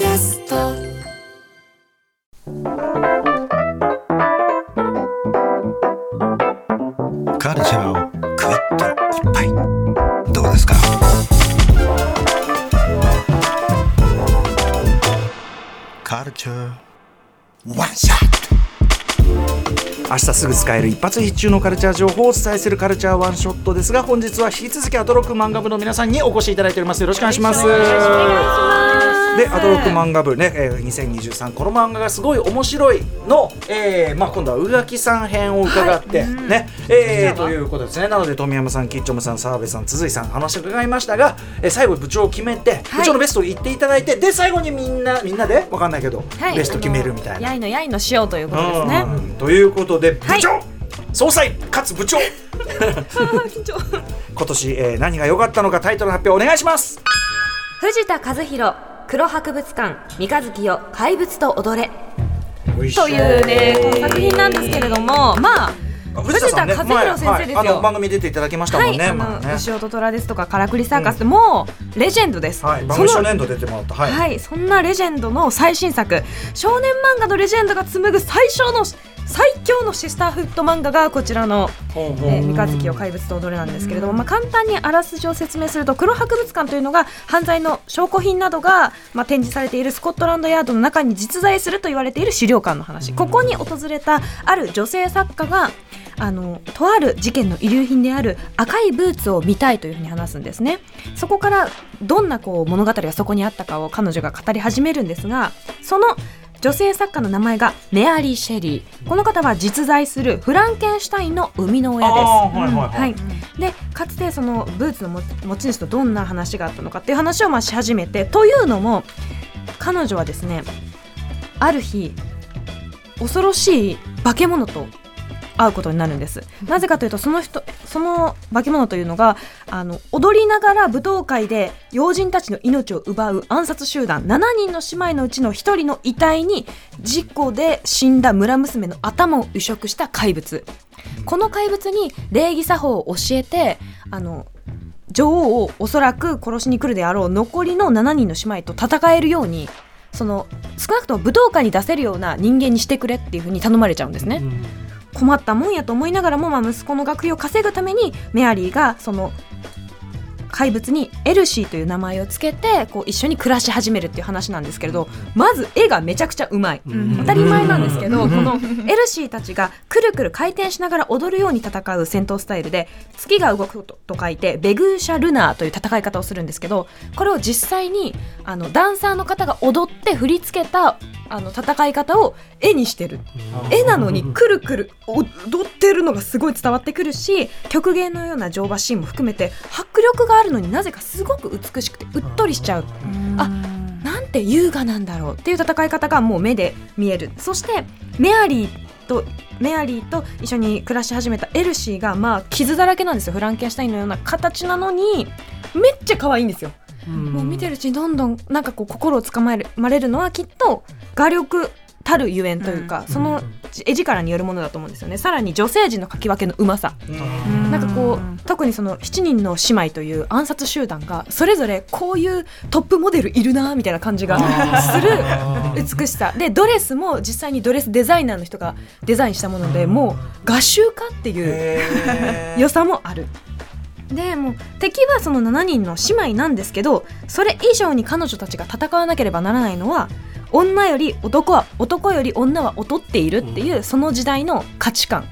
キャスト。カルチャーをクイッといっぱいどうですか？カルチャーワンショット。明日すぐ使える一発必中のカルチャー情報をお伝えするカルチャーワンショットですが本日は引き続きアトロック漫画部の皆さんにお越しいただいております。よろしくお願いしますでアトロック漫画部ね、えー、2023この漫画がすごい面白いの、えーまあ、今度は宇垣さん編を伺って、ね、えーということですね。なので富山さんキッチョムさん澤部さん鈴井さん話を伺いましたが、えー最後部長を決めて、部長のベストを言っていただいてで最後にみんなみんなでわかんないけど、はい。ベスト決めるみたいな。やいのやいのしようということですね。うんということで部はい。長、総裁かつ部長。今年、えー何が良かったのかタイトル発表お願いします。藤田和弘黒博物館三日月よ怪物と踊れ。というねこの作品なんですけれどもまあ藤田和弘先生ですよ。番組出ていただきましたもんね、はい、あの牛音虎ですとかからくりサーカスってもうレジェンドです。はい、番組初年度出てもらった。はい、はい、そんなレジェンドの最新作少年漫画のレジェンドが紡ぐ最小の最強のシスターフット漫画がこちらの三日月を怪物と踊れなんですけれども、まあ、簡単にあらすじを説明すると黒博物館というのが犯罪の証拠品などが、まあ、展示されているスコットランドヤードの中に実在すると言われている資料館の話。ここに訪れたある女性作家があのとある事件の遺留品である赤いブーツを見たいというふうに話すんですね。そこからどんなこう物語がそこにあったかを彼女が語り始めるんですがその女性作家の名前がメアリー・シェリー。この方は実在するフランケンシュタインの生みの親です。はいでかつてそのブーツの持持ち主とどんな話があったのかっていう話をまあし始めてというのも彼女はですねある日恐ろしい化け物と会うことになるんです。なぜかというとその人その化け物というのがあの踊りながら武道会で要人たちの命を奪う暗殺集団7人の姉妹のうちの1人の遺体に事故で死んだ村娘の頭を移植した怪物。この怪物に礼儀作法を教えてあの女王をおそらく殺しに来るであろう残りの7人の姉妹と戦えるようにその少なくとも武道館に出せるような人間にしてくれっていうふうに頼まれちゃうんですね。困ったもんやと思いながらも、まあ、息子の学費を稼ぐためにメアリーがその怪物にエルシーという名前をつけてこう一緒に暮らし始めるっていう話なんですけれどまず絵がめちゃくちゃうまい。当たり前なんですけどこのエルシーたちがくるくる回転しながら踊るように戦う戦闘スタイルで月が動くと書いてベグーシャルナーという戦い方をするんですけどこれを実際にあのダンサーの方が踊って振り付けたあの戦い方を絵にしてる。絵なのにくるくる踊ってるのがすごい伝わってくるし曲芸のような乗馬シーンも含めて迫力があるのになぜかすごく美しくてうっとりしちゃう。あなんて優雅なんだろう。っていう戦い方がもう目で見える。そしてメアリーとメアリーと一緒に暮らし始めたエルシーがまあ傷だらけなんですよ。フランケンシュタインのような形なのにめっちゃ可愛いんですよ。もう見てるうちにどんどんなんかこう心をつかまれまれるのはきっと画力たるゆえんというか、その絵力によるものだと思うんですよね。さらに女性陣の描き分けのうまさ。なんかこう特にその7人の姉妹という暗殺集団がそれぞれこういうトップモデルいるなみたいな感じがする美しさ。でドレスも実際にドレスデザイナーの人がデザインしたものでもう画集化っていう良さもある。でもう敵はその7人の姉妹なんですけどそれ以上に彼女たちが戦わなければならないのは女より男は男より女は劣っているっていうその時代の価値観、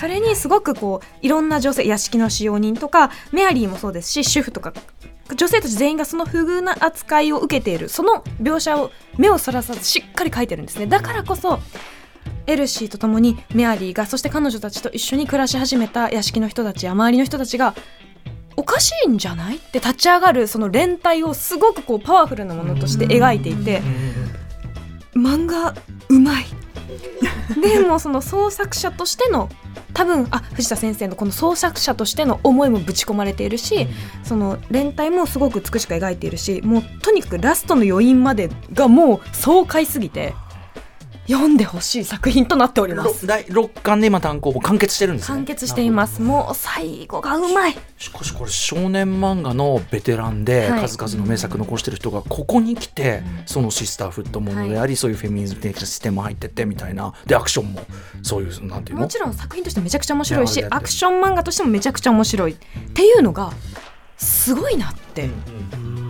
それにすごくこういろんな女性屋敷の使用人とかメアリーもそうですし主婦とか女性たち全員がその不遇な扱いを受けているその描写を目をそらさずしっかり書いてるんですね。だからこそエルシーと共にメアリーがそして彼女たちと一緒に暮らし始めた屋敷の人たちや周りの人たちがおかしいんじゃない？って立ち上がるその連帯をすごくこうパワフルなものとして描いていて漫画うまい。でもその創作者としての多分あ藤田先生のこの創作者としての思いもぶち込まれているし、その連帯もすごく美しく描いているしもうとにかくラストの余韻までがもう爽快すぎて読んでほしい作品となっております。第6巻で今単行本完結してるんですね。完結しています。もう最後がうまい。しかしこれ少年漫画のベテランではい。数々の名作残してる人がここに来てそのシスターフットものでありそういうフェミニズム的な視点も入ってってみたいな。でアクションも。そういうなんていうの？もちろん作品としてめちゃくちゃ面白いしアクション漫画としてもめちゃくちゃ面白いっていうのがすごいなって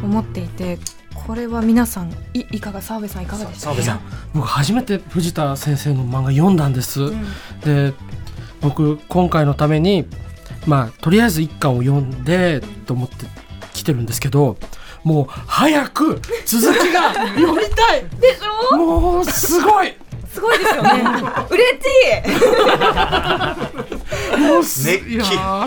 思っていてこれは皆さんいいかが澤部さんいかがでした？澤部さん僕初めて藤田先生の漫画読んだんです、で僕今回のためにまあとりあえず一巻を読んでと思って来てるんですけどもう早く続きが 読みたい。でしょ？もうすごい。すごいですよね。嬉しい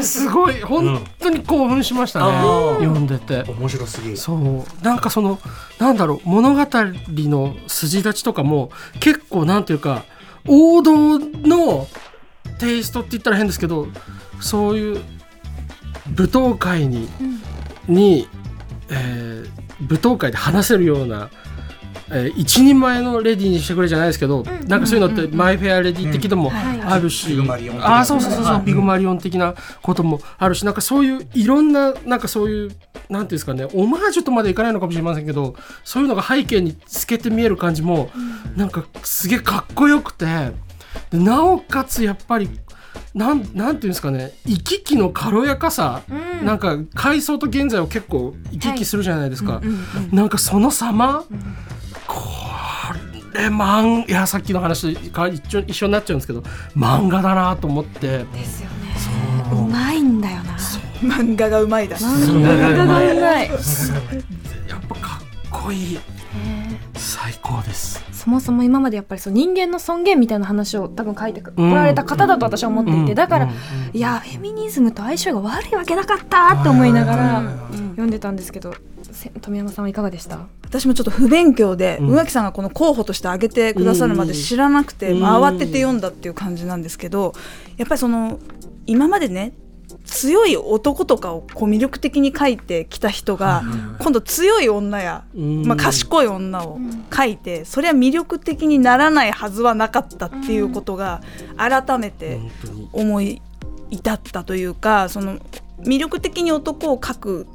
すごい本当に興奮しましたね、あー読んでて。面白すぎそう。なんかそのなんだろう物語の筋立ちとかも結構なんていうか王道のテイストって言ったら変ですけどそういう舞踏会に,、に、えー舞踏会で話せるような、えー一人前のレディーにしてくれじゃないですけど、なんかそういうのってマイ・フェア・レディー的でもはいあるし、ピグマリオン的な。あーそうそうそうそう、ピグマリオン的なこともあるしなんかそういういろんななんかそういうなんていうんですかねオマージュとまでいかないのかもしれませんけどそういうのが背景に透けて見える感じも、なんかすげえかっこよくてでなおかつやっぱりなんなんていうんですかね行き来の軽やかさ、うん。なんか回想と現在を結構行き来するじゃないですか、うんうんなんかその様、これ漫いやさっきの話が一緒一緒になっちゃうんですけど漫画だなと思って。ですよね。う。まいんだよな。漫画がうまいだ漫画がうまい。やっぱかっこいい。最高ですそもそも今までやっぱりそう人間の尊厳みたいな話を多分書いてこうんられた方だと私は思っていて、だから、うんいやフェミニズムと相性が悪いわけなかったって思いながら読んでたんですけどせ富山さんはいかがでした？私もちょっと不勉強で、うん。宇垣さんがこの候補として挙げてくださるまで知らなくて、慌てて読んだっていう感じなんですけどやっぱりその今までね強い男とかをこう魅力的に書いてきた人が、今度強い女や、うん。まあ、賢い女を書いて、それは魅力的にならないはずはなかったっていうことが改めて思い至ったというかその魅力的に男を描く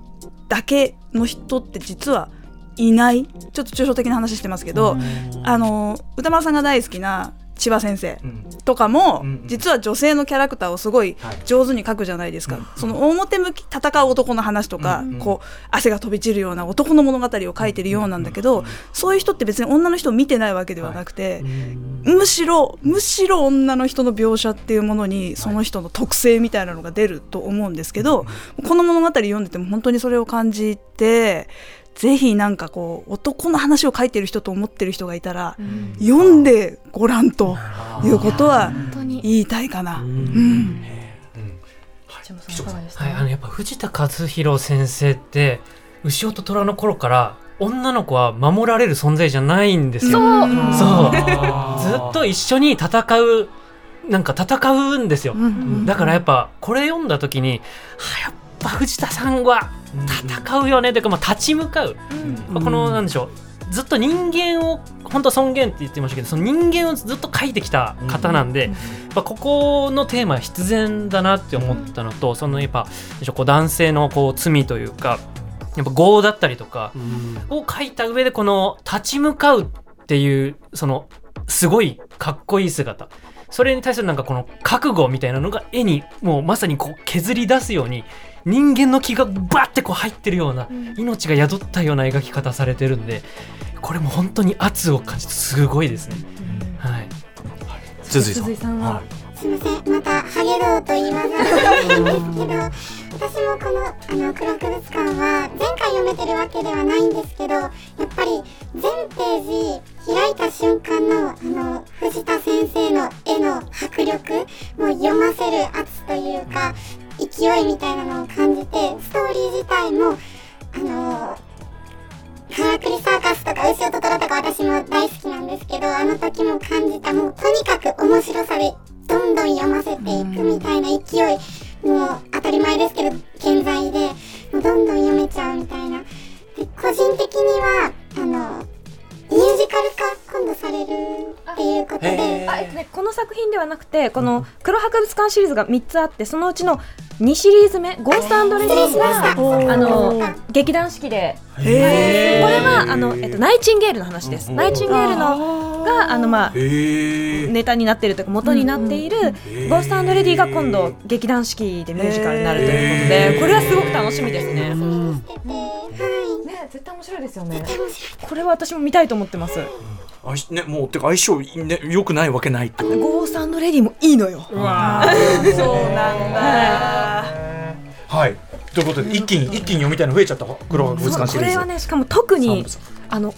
だけの人って実はいない。ちょっと抽象的な話してますけど、あの歌丸さんが大好きな千葉先生うん。とかも、実は女性のキャラクターをすごいはい。上手に描くじゃないですか、その表向き戦う男の話とか、こう汗が飛び散るような男の物語を書いてるようなんだけど、そういう人って別に女の人を見てないわけではなくて、むしろむしろ女の人の描写っていうものにその人の特性みたいなのが出ると思うんですけど、この物語読んでても本当にそれを感じてぜひなんかこう男の話を書いてる人と思ってる人がいたら、読んでごらんということは本当に。言いたいかな。はい、あのやっぱ藤田和弘先生って牛尾と虎の頃から女の子は守られる存在じゃないんですよ。そう。そう。ずっと一緒に戦うなんか戦うんですよ。うん。だからやっぱこれ読んだ時に、はあやっぱ藤田さんは戦うよね。というか、まあ、立ち向かう、まあこのなんでしょう。ずっと人間を本当尊厳って言ってましたけどその人間をずっと書いてきた方なんで、やっぱここのテーマは必然だなって思ったのと、そのやっぱ男性のこう罪というかやっぱ業だったりとかうん。を書いた上でこの立ち向かうっていうそのすごいかっこいい姿それに対するなんかこの覚悟みたいなのが絵にもうまさにこう削り出すように人間の気がバッてこう入ってるような命が宿ったような描き方されてるんでこれも本当に圧を感じてすごいですね。はい。鈴井さんは、すみません、またハゲドウと言います。んですけど、私もこのあの黒博物館は前回読めてるわけではないんですけど、やっぱり全ページ開いた瞬間のあの藤田先生の迫力、もう読ませる圧というか勢いみたいなのを感じて、ストーリー自体もあのからくりサーカスとか牛尾と虎とか私も大好きなんですけどあの時も感じたもうとにかく面白さでどんどん読ませていくみたいな勢いもう当たり前ですけど健在でもうどんどん読めちゃうみたいな。で個人的にはあえっとね、この作品ではなくてこの黒博物館シリーズが3つあってそのうちの2シリーズ目「ゴーストレディーズが」あの劇団四季でこれはあの、えっと、ナイチンゲールの話です。ナイチンゲールのがあの、まあ、ネタになっているというか元になっている「ゴーストレディ」が今度劇団四季でミュージカルになるということでこれはすごく楽しみですね。絶対面白いですよね。これは私も見たいと思ってます。あしねもうてか相性ね良くないわけないって。ことゴーストレディもいいのよ。うわそうなんだ。はい。ということで一気に一気に読みたいの増えちゃった黒博物館シリーズ。これはねしかも特にあの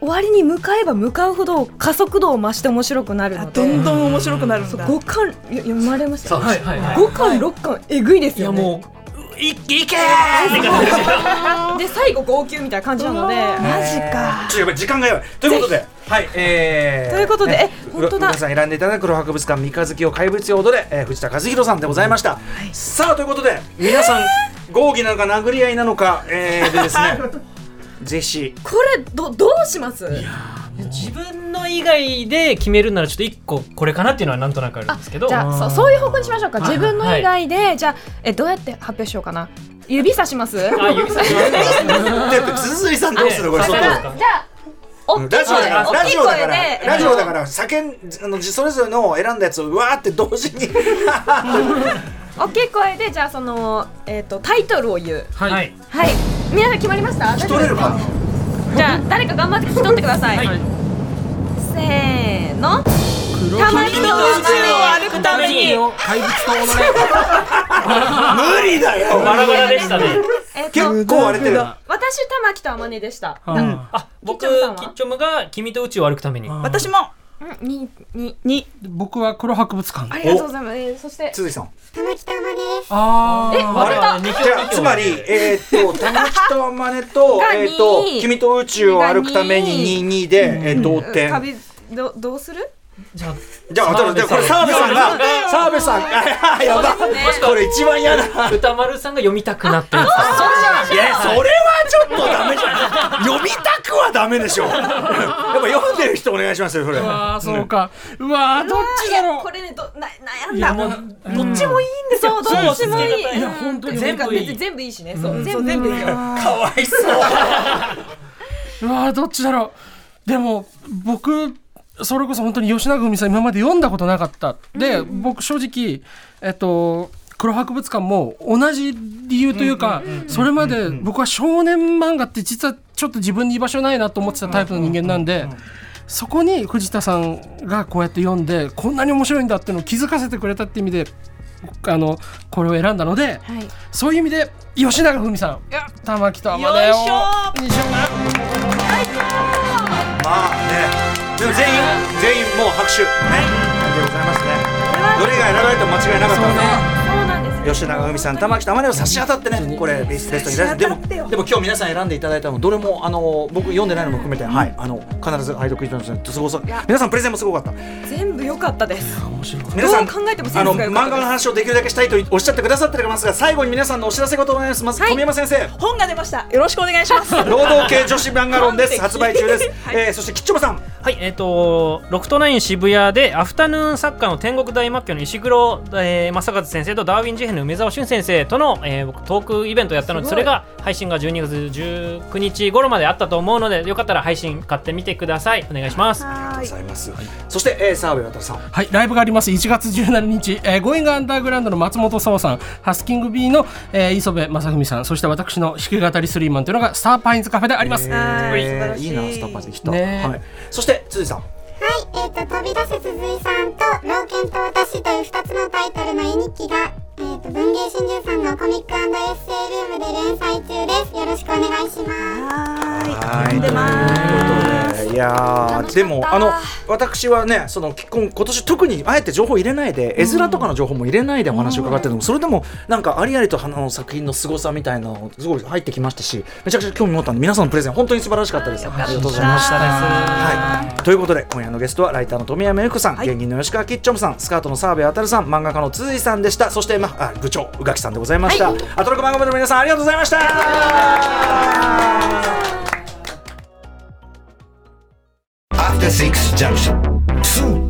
終わりに向かえば向かうほど加速度を増して面白くなるあので。どんどん面白くなるんだ。五巻よ読まれました？そう。はいはいはい。五巻六巻えぐいですよね。いやもういいけー！で最後号泣みたいな感じなので。マジか。ちょっとやばい時間がやばい。ということではいえー。ということでねえ本当だ。皆さん選んでいただく黒博物館三日月を怪物用踊れ、えー藤田和弘さんでございました、さあということで皆さん合議なのか殴り合いなのか、えー、でですね ぜひ。これどどうします？自分の以外で決めるならちょっと一個これかなっていうのはなんとなくあるんですけど。じゃあそそういう方向にしましょうか。自分の以外でじゃあえどうやって発表しようかな。指さします？指さします。か で鈴木さんどうする？これ外ねで。あラジオだから。ラジオだから。声でラジオだから。叫んあのそれぞれの選んだやつをうわーって同時に。大きい声でじゃあそのえっとタイトルを言う。はい、はい。はい。皆さん決まりました？大丈夫ですかじゃあ誰か頑張って聞き取ってください、はい。せーの。黒玉木の宇宙を歩くために。の怪物と踊れ無理だよ。バラバラでしたね。えっと結構割れてる。私玉木と天音でした。ああ僕キッチョムさんは？キッチョムが君と宇宙を歩くために。私もうんにに。に。僕は黒博物館。ありがとうございます、えーそして。鈴木さん玉木玉です。あえ割れた。二票じゃあつまりえーっと 玉木と真似とがえーっと二君と宇宙を歩くために22でえー同点。旅どどうする？じゃあじゃあ、じゃあこれ澤部さんが、澤部さん。が、あ やば、これ一番嫌だ。い歌丸さんが読みたくなってるんですかや、それはちょっとダメじゃん。読みたくはダメでしょ。やっぱ読んでる人お願いしますよ、それ。あーそうか。うわーどっちだろう。これねどな悩んだ。もうどっちもいいんですよ。どっちもいい。いや本当に全部いい。全部いいしね。そう全部いいよ。かわいそう。うわーどっちだろう。でも僕それこそ本当に吉永文さん今まで読んだことなかった。で、僕正直えっと黒博物館も同じ理由というかそれまで僕は少年漫画って実はちょっと自分に居場所ないなと思ってたタイプの人間なんでそこに藤田さんがこうやって読んでこんなに面白いんだっていうのを気づかせてくれたって意味であのこれを選んだのではい。そういう意味で吉永文さん。玉木と天音をよいしょ。にしよう。かなまあね、でも全員、全員もう拍手。ね。でございますね。どれが選ばれても間違いなかったので。そうなんです吉永文さん、玉木玉ねを差し当たってね、これベストにでもでも今日皆さん選んでいただいたのどれもあの僕読んでないのも含めて、はいあの必ず拝読いたします。すごそう。皆さんプレゼンもすごかった。全部良かったです皆さん考えてもセあの漫画の話をできるだけしたいとおっしゃってくださってますが最後に皆さんのお知らせ事をお願いします。富山先生。本が出ましたよろしくお願いします 労働系女子漫画論です。発売中です。えーそしてキッチョムさん。はい、えっ、と、ロフトナイン渋谷で、アフタヌーン作家の天国大末期の石黒、えー、正和先生とダーウィン事変の梅沢俊先生との、えー僕トークイベントをやったので、それが配信が12月19日頃まであったと思うので、よかったら配信買ってみてください。お願いします。ありがとうございます。そして、えー、澤部渡さん。はい、ライブがあります1月17日、えー、ゴーイングアンダーグラウンドの松本壮さんハスキング B の、えー、磯部正文さんそして私の弾き語りスリーマンというのがスターパインズカフェであります、はい素晴らしいいいなスタッパーズヒット。ねはい。そして辻さん。はい、えっ、と、飛び出せ鈴井さんと、老犬と私という2つのタイトルの絵日記が、えっ、と、文芸春秋さんのコミックエッセイルームで連載中です。よろしくお願いします。はーい読んでますいやーでもあの私はねその今今年特にあえて情報入れないで絵面とかの情報も入れないでお話を伺ってるの。もそれでもなんかありありと花の作品の凄さみたいなのすごい入ってきましたしめちゃくちゃ興味持ったんで皆さんのプレゼン本当に素晴らしかったです。ありがとうございました。はい、ということで今夜のゲストはライターの富山由子さん、芸人の吉川きっちょむさんスカートの澤部渉さん漫画家の辻井さんでした。そして、ま、あ部長宇垣さんでございました、アトロク漫画部の皆さんありがとうございました After Six Junction. スン